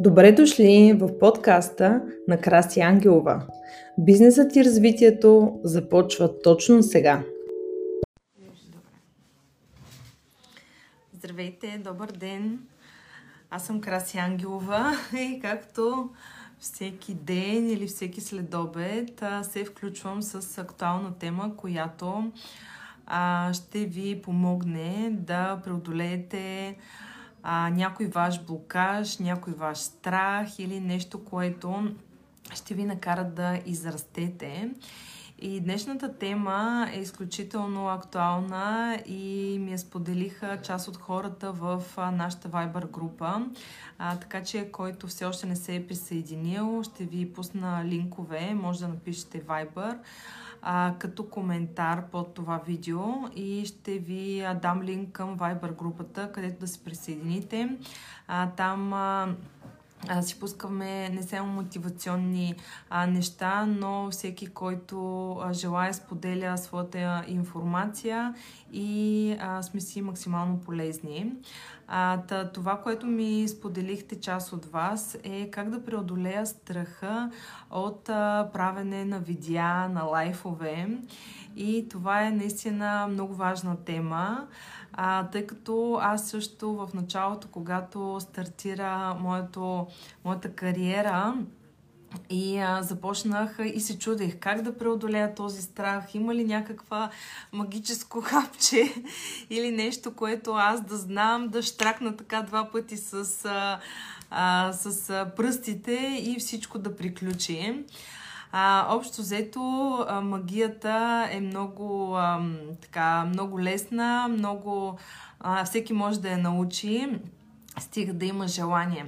Добре дошли в подкаста на Краси Ангелова. Бизнесът и развитието започва точно сега. Здравейте, добър ден! Аз съм Краси Ангелова и както всеки ден или всеки следобед се включвам с актуална тема, която ще ви помогне да преодолеете а, някой ваш блокаж, някой ваш страх или нещо, което ще ви накара да израстете. И днешната тема е изключително актуална и ми я споделиха част от хората в нашата Viber група. А, така че, който все още не се е присъединил, ще ви пусна линкове, може да напишете Viber а, като коментар под това видео и ще ви дам линк към Viber групата, където да се присъедините. А, там а, а, си пускаме не само мотивационни а, неща, но всеки, който а, желая, споделя своята информация и а, сме си максимално полезни. А, та, това, което ми споделихте част от вас е как да преодолея страха от а, правене на видеа, на лайфове. И това е наистина много важна тема, а, тъй като аз също в началото, когато стартира моето, моята кариера, и а, започнах и се чудех как да преодолея този страх. Има ли някаква магическо хапче или нещо, което аз да знам, да штракна така два пъти с, а, а, с пръстите и всичко да приключи. А, общо взето, а, магията е много, а, така, много лесна, много, а, всеки може да я научи, стига да има желание.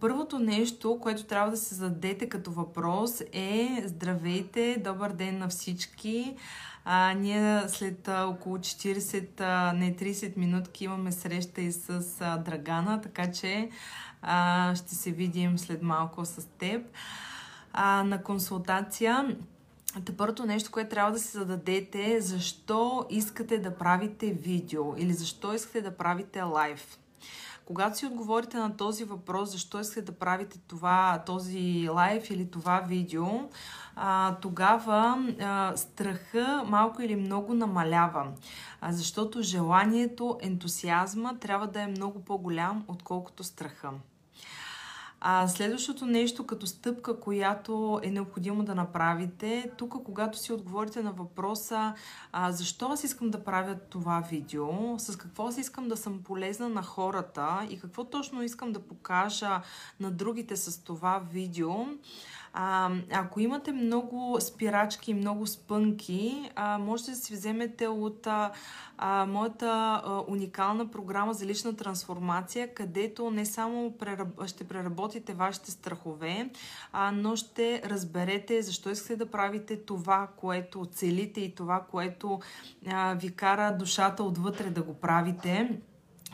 Първото нещо, което трябва да се зададете като въпрос е Здравейте, добър ден на всички. А, ние след а, около 40, а, не 30 минутки имаме среща и с а, Драгана, така че а, ще се видим след малко с теб а, на консултация. Те първото нещо, което трябва да се зададете е защо искате да правите видео или защо искате да правите лайв. Когато си отговорите на този въпрос, защо искате да правите това, този лайв или това видео, а, тогава а, страха малко или много намалява. А, защото желанието, ентусиазма трябва да е много по-голям, отколкото страха. А следващото нещо като стъпка, която е необходимо да направите, тук когато си отговорите на въпроса а, защо аз искам да правя това видео, с какво аз искам да съм полезна на хората и какво точно искам да покажа на другите с това видео, а, ако имате много спирачки и много спънки, а, можете да си вземете от а, а, моята а, уникална програма за лична трансформация, където не само прераб... ще преработите вашите страхове, а, но ще разберете защо искате да правите това, което целите и това, което а, ви кара душата отвътре да го правите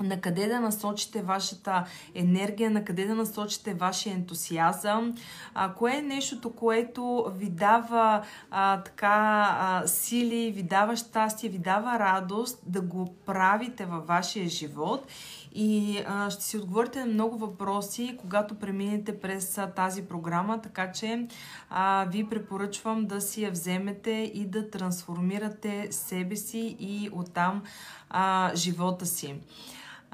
на къде да насочите вашата енергия, на къде да насочите вашия ентусиазъм, а, кое е нещото, което ви дава а, така а, сили, ви дава щастие, ви дава радост да го правите във вашия живот и а, ще си отговорите на много въпроси, когато преминете през а, тази програма, така че а, ви препоръчвам да си я вземете и да трансформирате себе си и оттам а, живота си.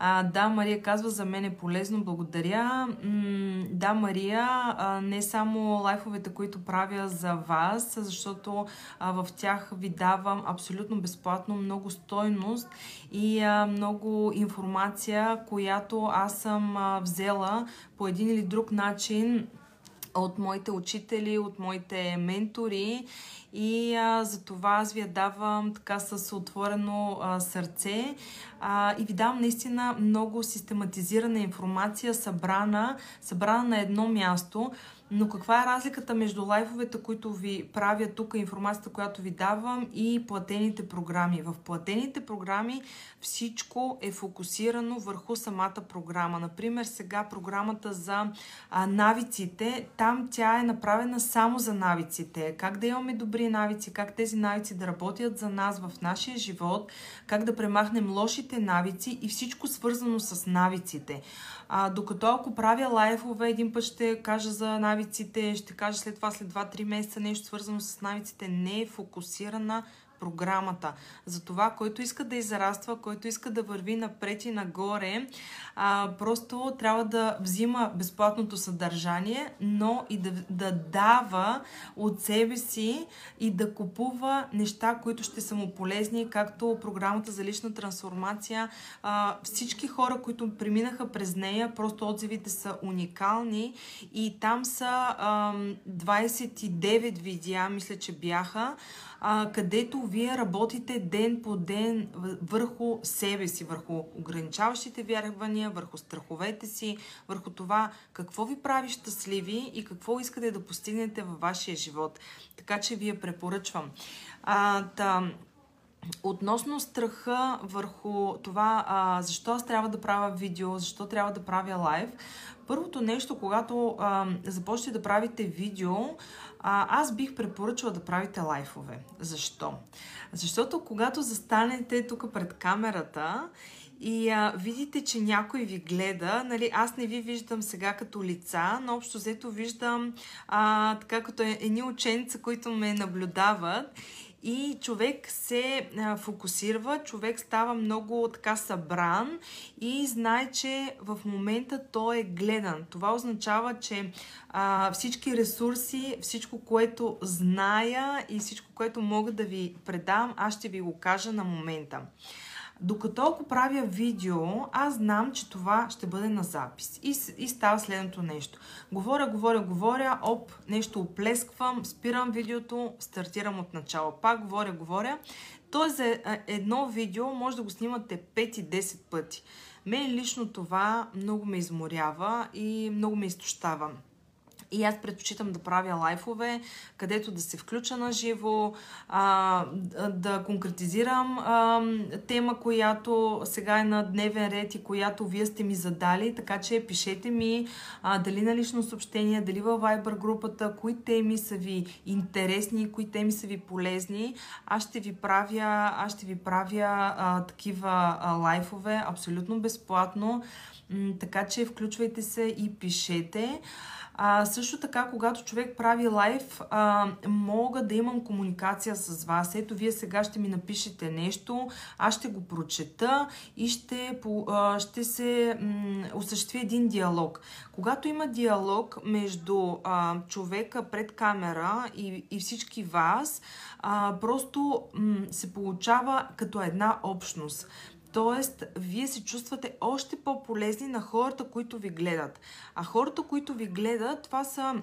А, да, Мария казва, за мен е полезно, благодаря. М- да, Мария, а, не само лайфовете, които правя за вас, защото а, в тях ви давам абсолютно безплатно много стойност и а, много информация, която аз съм а, взела по един или друг начин от моите учители, от моите ментори и а, за това аз ви я давам така с отворено а, сърце а, и ви давам наистина много систематизирана информация, събрана, събрана на едно място. Но каква е разликата между лайфовете, които ви правя тук, информацията, която ви давам и платените програми? В платените програми всичко е фокусирано върху самата програма. Например, сега програмата за а, навиците, там тя е направена само за навиците. Как да имаме добри навици, как тези навици да работят за нас в нашия живот, как да премахнем лошите навици и всичко свързано с навиците. А, докато ако правя лайфове, един път ще кажа за навиците, ще кажа след това, след 2-3 месеца нещо свързано с навиците, не е фокусирана програмата. За това, който иска да израства, който иска да върви напред и нагоре, а, просто трябва да взима безплатното съдържание, но и да, да дава от себе си и да купува неща, които ще са му полезни, както програмата за лична трансформация. А, всички хора, които преминаха през нея, просто отзивите са уникални и там са а, 29 видеа, мисля, че бяха а, където вие работите ден по ден върху себе си, върху ограничаващите вярвания, върху страховете си, върху това какво ви прави щастливи и какво искате да постигнете във вашия живот. Така че ви я препоръчвам. А, та, Относно страха върху това, а, защо аз трябва да правя видео, защо трябва да правя лайв, първото нещо, когато а, започнете да правите видео, а, аз бих препоръчала да правите лайфове. Защо? Защото когато застанете тук пред камерата и а, видите, че някой ви гледа, нали, аз не ви виждам сега като лица, но общо взето виждам а, така като е, едни ученица, които ме наблюдават и човек се а, фокусира, човек става много така събран и знае, че в момента той е гледан. Това означава, че а, всички ресурси, всичко, което зная и всичко, което мога да ви предам, аз ще ви го кажа на момента. Докато ако правя видео, аз знам, че това ще бъде на запис. И, и става следното нещо. Говоря, говоря, говоря, оп, нещо оплесквам, спирам видеото, стартирам от начало. Пак говоря, говоря. Тоест за едно видео може да го снимате 5 и 10 пъти. Мен лично това много ме изморява и много ме изтощава. И аз предпочитам да правя лайфове, където да се включа на живо, да конкретизирам тема, която сега е на дневен ред и която вие сте ми задали, така че пишете ми дали на лично съобщение, дали във Viber групата, кои теми са ви интересни, кои теми са ви полезни. Аз ще ви правя, аз ще ви правя такива лайфове абсолютно безплатно, така че включвайте се и пишете. А, също така, когато човек прави лайф, а, мога да имам комуникация с вас. Ето, вие сега ще ми напишете нещо, аз ще го прочета и ще, а, ще се м- осъществи един диалог. Когато има диалог между а, човека пред камера и, и всички вас, а, просто м- се получава като една общност. Тоест, вие се чувствате още по-полезни на хората, които ви гледат. А хората, които ви гледат, това са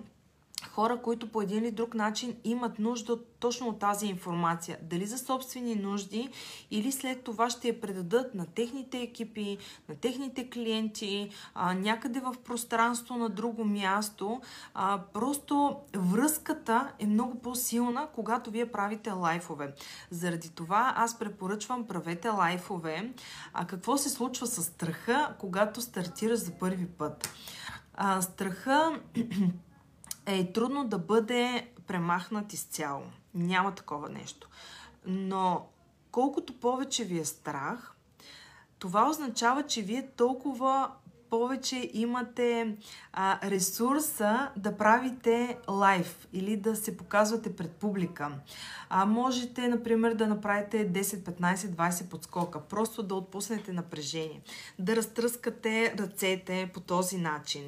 хора, които по един или друг начин имат нужда точно от тази информация. Дали за собствени нужди или след това ще я предадат на техните екипи, на техните клиенти, а, някъде в пространство на друго място. А, просто връзката е много по-силна, когато вие правите лайфове. Заради това аз препоръчвам правете лайфове. А какво се случва с страха, когато стартираш за първи път? А, страха е трудно да бъде премахнат изцяло. Няма такова нещо. Но колкото повече ви е страх, това означава, че вие толкова повече имате а, ресурса да правите лайв или да се показвате пред публика. А, можете, например, да направите 10, 15, 20 подскока, просто да отпуснете напрежение, да разтръскате ръцете по този начин,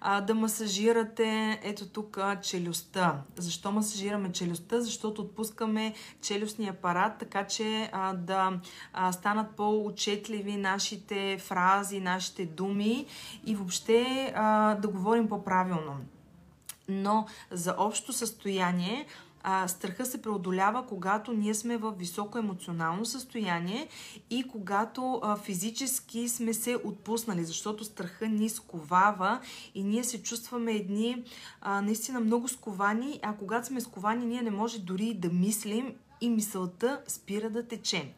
а, да масажирате ето тук челюстта. Защо масажираме челюстта? Защото отпускаме челюстния апарат, така че а, да а, станат по-отчетливи нашите фрази, нашите думи и въобще а, да говорим по-правилно. Но за общо състояние, а, страха се преодолява, когато ние сме в високо емоционално състояние и когато а, физически сме се отпуснали, защото страха ни сковава и ние се чувстваме едни а, наистина много сковани, а когато сме сковани, ние не може дори да мислим и мисълта спира да тече.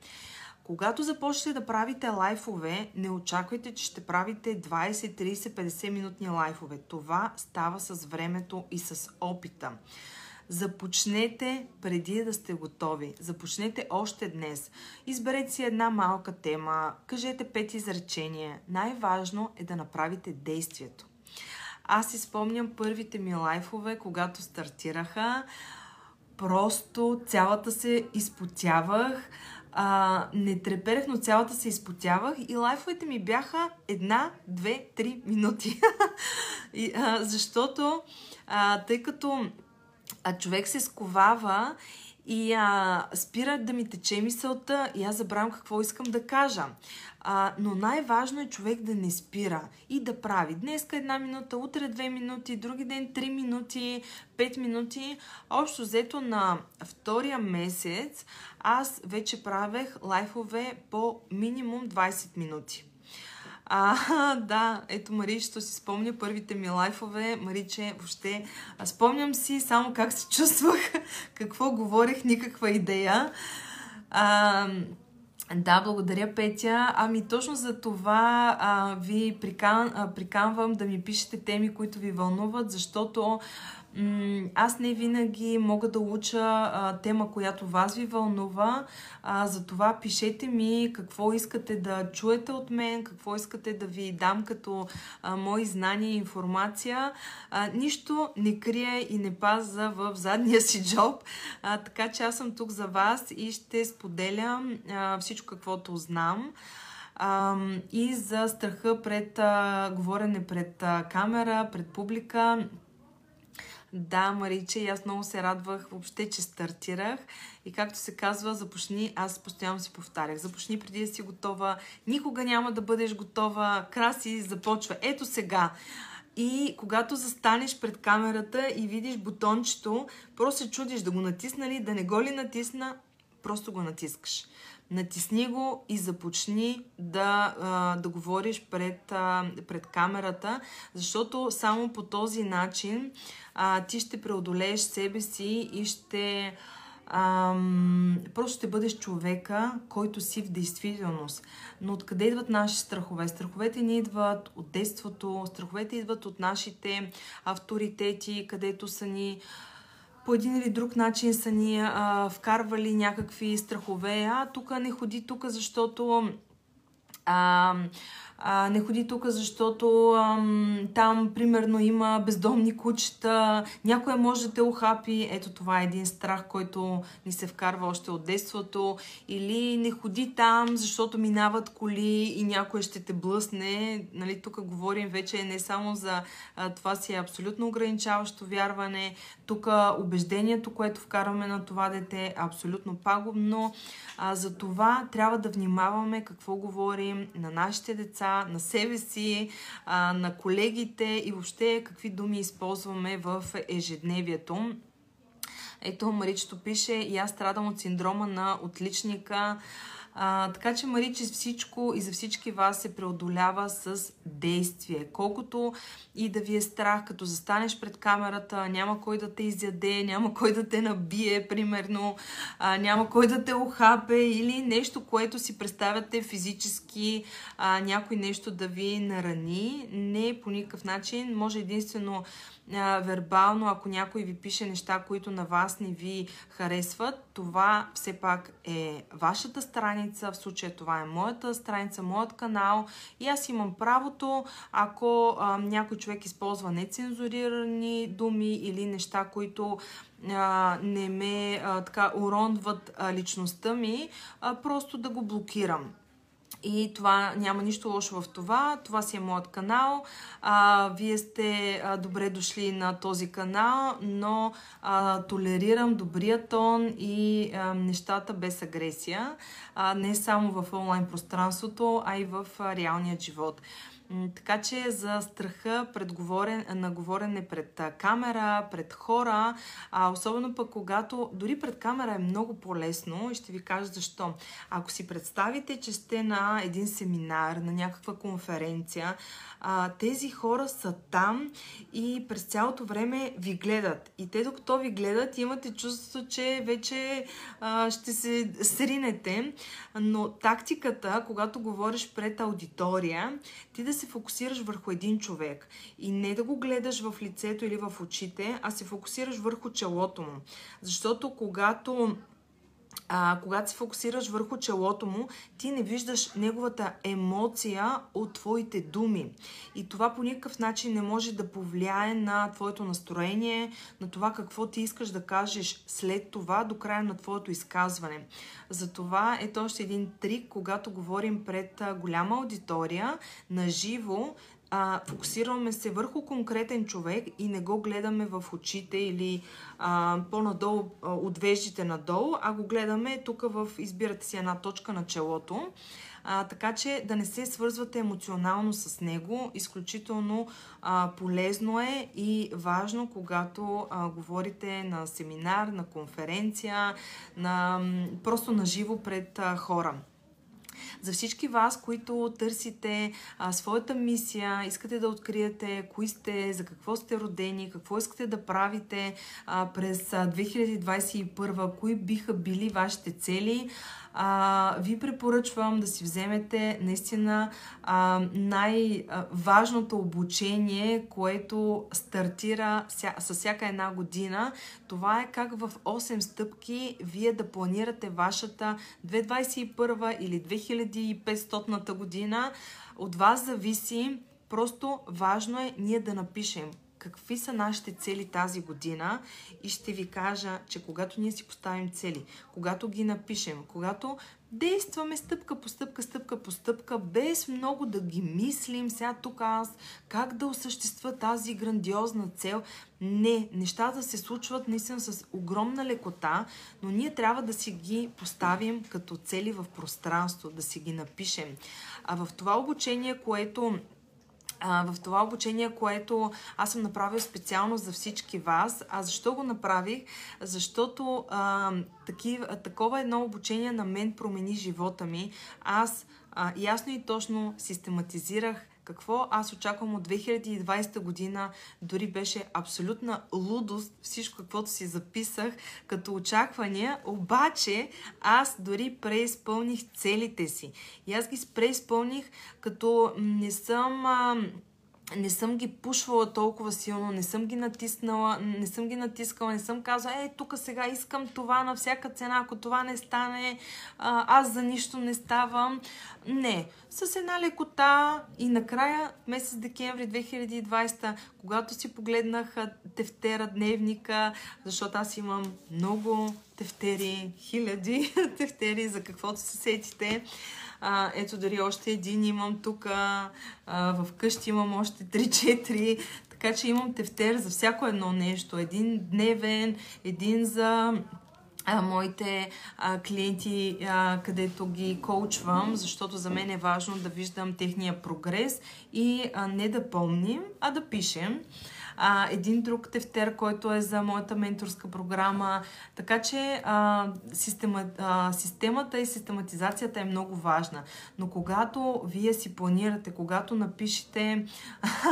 Когато започнете да правите лайфове, не очаквайте, че ще правите 20, 30, 50 минутни лайфове. Това става с времето и с опита. Започнете преди да сте готови. Започнете още днес. Изберете си една малка тема, кажете пет изречения. Най-важно е да направите действието. Аз си спомням първите ми лайфове, когато стартираха. Просто цялата се изпотявах а, не треперех, но цялата се изпотявах и лайфовете ми бяха една, две, три минути. и, а, защото, а, тъй като а, човек се сковава и а, спира да ми тече мисълта и аз забравям какво искам да кажа. А, но най-важно е човек да не спира и да прави. Днеска една минута, утре две минути, други ден три минути, пет минути. Общо взето на втория месец аз вече правех лайфове по минимум 20 минути. А, да, ето Маричето си спомня първите ми лайфове. Мариче, въобще, спомням си само как се чувствах, какво говорех, никаква идея. А, да, благодаря, Петя. Ами точно за това а, ви прикан, а, приканвам да ми пишете теми, които ви вълнуват, защото аз не винаги мога да уча а, тема, която вас ви вълнува. А, затова пишете ми какво искате да чуете от мен, какво искате да ви дам като а, мои знания и информация. А, нищо не крие и не паза в задния си джоб. А, така че аз съм тук за вас и ще споделям а, всичко каквото знам. И за страха пред uh, говорене пред uh, камера, пред публика. Да, Мариче, и аз много се радвах въобще, че стартирах. И както се казва, започни, аз постоянно си повтарях, започни преди да си готова, никога няма да бъдеш готова, краси, започва. Ето сега. И когато застанеш пред камерата и видиш бутончето, просто се чудиш да го натисна ли, да не го ли натисна, просто го натискаш. Натисни го и започни да, да говориш пред, пред камерата, защото само по този начин ти ще преодолееш себе си и ще ам, просто ще бъдеш човека, който си в действителност. Но откъде идват наши страхове? Страховете ни идват от детството, страховете идват от нашите авторитети, където са ни по един или друг начин са ни а, вкарвали някакви страхове. А, тук не ходи тук, защото а, а, не ходи тук, защото ам, там, примерно, има бездомни кучета, някой може да те охапи. Ето това е един страх, който ни се вкарва още от детството. Или не ходи там, защото минават коли и някой ще те блъсне. Нали, тук говорим вече не само за а, това си е абсолютно ограничаващо вярване. Тук убеждението, което вкарваме на това дете е абсолютно пагубно. А, за това трябва да внимаваме какво говорим на нашите деца, на себе си, а, на колегите и въобще какви думи използваме в ежедневието. Ето Маричето пише и аз страдам от синдрома на отличника. А, така че Маричи всичко и за всички вас се преодолява с действие. Колкото и да ви е страх, като застанеш пред камерата, няма кой да те изяде, няма кой да те набие, примерно, а, няма кой да те охапе или нещо, което си представяте физически, а, някой нещо да ви нарани. Не по никакъв начин. Може единствено а, вербално, ако някой ви пише неща, които на вас не ви харесват, това все пак е вашата страница, в случая това е моята страница, моят канал и аз имам правото, ако а, някой човек използва нецензурирани думи или неща, които а, не ме а, така уронват а, личността ми, а, просто да го блокирам. И това няма нищо лошо в това. Това си е моят канал. А, вие сте а, добре дошли на този канал, но а, толерирам добрия тон и а, нещата без агресия. А, не само в онлайн пространството, а и в а, реалния живот. Така че за страха пред говорен, на говорене пред камера, пред хора, а особено пък когато дори пред камера е много по-лесно и ще ви кажа защо. Ако си представите, че сте на един семинар, на някаква конференция, а, тези хора са там и през цялото време ви гледат. И те докато ви гледат, имате чувството, че вече а, ще се сринете. Но тактиката, когато говориш пред аудитория, ти да се фокусираш върху един човек и не да го гледаш в лицето или в очите, а се фокусираш върху челото му. Защото когато а, когато се фокусираш върху челото му, ти не виждаш неговата емоция от твоите думи. И това по никакъв начин не може да повлияе на твоето настроение, на това какво ти искаш да кажеш след това, до края на твоето изказване. Затова е още един трик, когато говорим пред голяма аудитория, на живо, а, фокусираме се върху конкретен човек и не го гледаме в очите или а, по-надолу а, от веждите надолу, а го гледаме тук в избирате си една точка на челото. А, така че да не се свързвате емоционално с него. Изключително а, полезно е и важно, когато а, говорите на семинар, на конференция, на, просто на живо пред а, хора. За всички вас, които търсите а, своята мисия, искате да откриете кои сте, за какво сте родени, какво искате да правите а, през 2021, кои биха били вашите цели, а, ви препоръчвам да си вземете наистина а, най-важното обучение, което стартира ся, с всяка една година. Това е как в 8 стъпки вие да планирате вашата 2021 или 2500 година. От вас зависи Просто важно е ние да напишем какви са нашите цели тази година и ще ви кажа, че когато ние си поставим цели, когато ги напишем, когато действаме стъпка по стъпка, стъпка по стъпка, без много да ги мислим сега тук аз, как да осъществя тази грандиозна цел. Не, нещата се случват наистина с огромна лекота, но ние трябва да си ги поставим като цели в пространство, да си ги напишем. А в това обучение, което в това обучение, което аз съм направил специално за всички вас. А защо го направих? Защото а, такива, такова едно обучение на мен промени живота ми. Аз а, ясно и точно систематизирах какво аз очаквам от 2020 година? Дори беше абсолютна лудост всичко, каквото си записах като очаквания, обаче аз дори преизпълних целите си. И аз ги преизпълних, като не съм... А, не съм ги пушвала толкова силно, не съм ги натиснала, не съм ги натискала, не съм казала, е, тук сега искам това на всяка цена, ако това не стане, аз за нищо не ставам. Не, с една лекота и накрая, месец декември 2020, когато си погледнах тефтера, дневника, защото аз имам много тефтери, хиляди тефтери, за каквото се сетите, а, ето дори още един имам тук. в къщи имам още 3-4. Така че имам тефтер за всяко едно нещо. Един дневен, един за а, моите а, клиенти, а, където ги коучвам, защото за мен е важно да виждам техния прогрес и а, не да помним, а да пишем а, един друг тефтер, който е за моята менторска програма. Така че а, система, а, системата и систематизацията е много важна. Но когато вие си планирате, когато напишете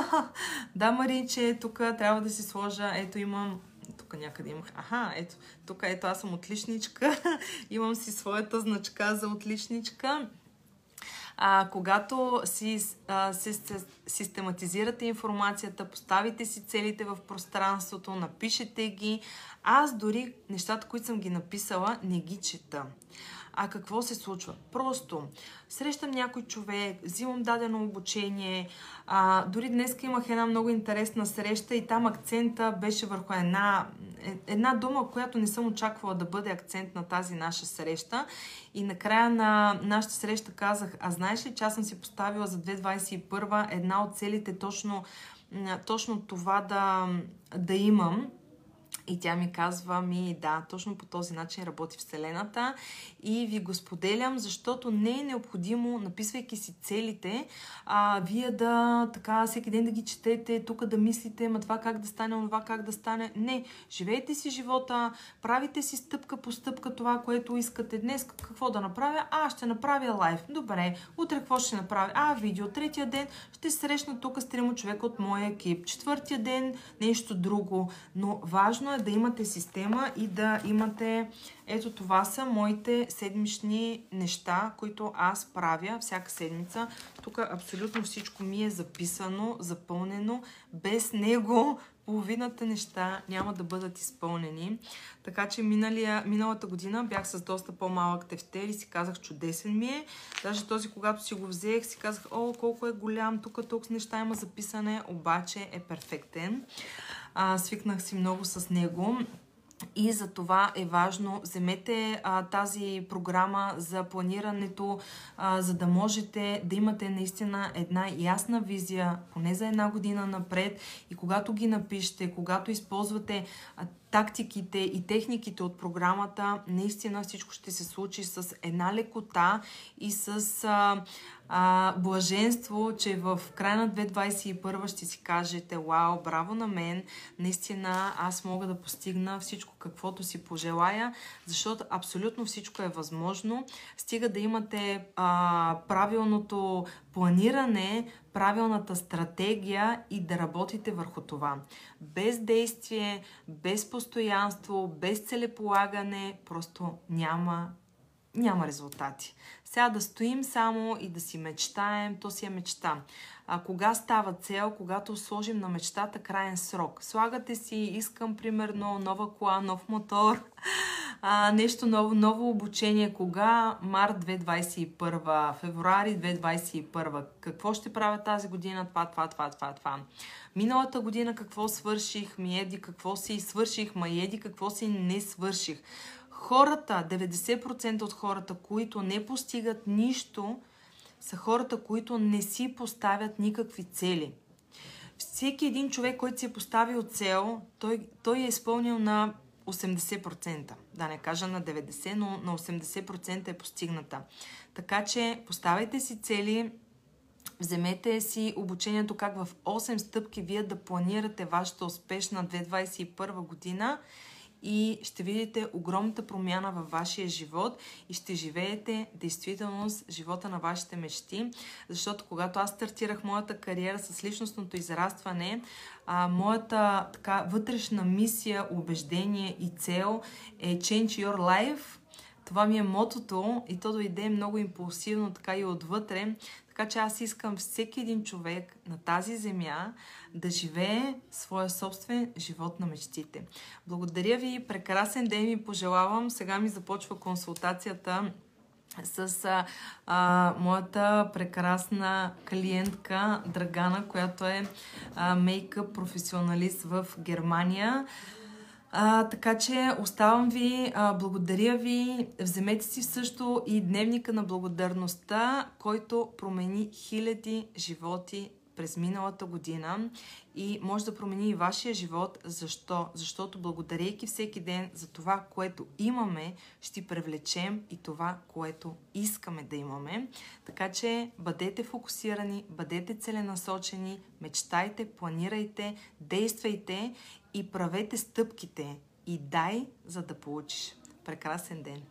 да, Мариче, тук трябва да си сложа, ето имам тук някъде имах. Аха, ето, тук ето аз съм отличничка. Имам си своята значка за отличничка а, когато си, а, си, си, систематизирате информацията, поставите си целите в пространството, напишете ги. Аз дори нещата, които съм ги написала, не ги чета. А какво се случва? Просто срещам някой човек, взимам дадено обучение. А, дори днес имах една много интересна среща и там акцента беше върху една, една дума, която не съм очаквала да бъде акцент на тази наша среща. И накрая на нашата среща казах, а знаеш ли, че аз съм си поставила за 2021 една от целите точно, точно това да, да имам И тя ми казва, ми да, точно по този начин работи Вселената и ви го споделям, защото не е необходимо, написвайки си целите, а, вие да така всеки ден да ги четете, тук да мислите, ма това как да стане, това как да стане. Не, живейте си живота, правите си стъпка по стъпка това, което искате днес, какво да направя. А, ще направя лайф. Добре, утре какво ще направя? А, видео. Третия ден ще срещна тук с трима човека от моя екип. Четвъртия ден нещо друго. Но важно е да имате система и да имате... Ето това са моите седмични неща, които аз правя всяка седмица. Тук абсолютно всичко ми е записано, запълнено. Без него половината неща няма да бъдат изпълнени. Така че миналия, миналата година бях с доста по-малък тефтер и си казах чудесен ми е. Даже този, когато си го взех, си казах, о, колко е голям, тук с неща има записане, обаче е перфектен. А, свикнах си много с него. И за това е важно, вземете а, тази програма за планирането, а, за да можете да имате наистина една ясна визия, поне за една година напред. И когато ги напишете, когато използвате а, тактиките и техниките от програмата, наистина всичко ще се случи с една лекота и с а, а, блаженство, че в края на 2021 ще си кажете, вау, браво на мен, наистина аз мога да постигна всичко каквото си пожелая, защото абсолютно всичко е възможно. Стига да имате а, правилното планиране, правилната стратегия и да работите върху това. Без действие, без постоянство, без целеполагане, просто няма няма резултати. Сега да стоим само и да си мечтаем, то си е мечта. А кога става цел? Когато сложим на мечтата крайен срок. Слагате си, искам примерно нова кола, нов мотор, а, нещо ново, ново обучение. Кога? Март 2021, февруари 2021. Какво ще правя тази година? Това, това, това, това, това. Миналата година какво свърших? Ми еди какво си свърших? Ма еди какво си не свърших? Хората, 90% от хората, които не постигат нищо, са хората, които не си поставят никакви цели. Всеки един човек, който си е поставил цел, той, той е изпълнил на 80%. Да не кажа на 90%, но на 80% е постигната. Така че поставяйте си цели, вземете си обучението как в 8 стъпки вие да планирате вашата успешна 2021 година и ще видите огромната промяна във вашия живот и ще живеете действително живота на вашите мечти. Защото когато аз стартирах моята кариера с личностното израстване, а, моята така вътрешна мисия, убеждение и цел е Change Your Life. Това ми е мотото и то дойде много импулсивно, така и отвътре. Така че аз искам всеки един човек на тази земя да живее своя собствен живот на мечтите. Благодаря ви, прекрасен ден ми пожелавам. Сега ми започва консултацията с а, а, моята прекрасна клиентка Драгана, която е мейкъп професионалист в Германия. А, така че оставам ви, а, благодаря ви, вземете си също и дневника на благодарността, който промени хиляди животи през миналата година и може да промени и вашия живот. Защо? Защото благодарейки всеки ден за това, което имаме, ще привлечем и това, което искаме да имаме. Така че бъдете фокусирани, бъдете целенасочени, мечтайте, планирайте, действайте и правете стъпките. И дай, за да получиш. Прекрасен ден!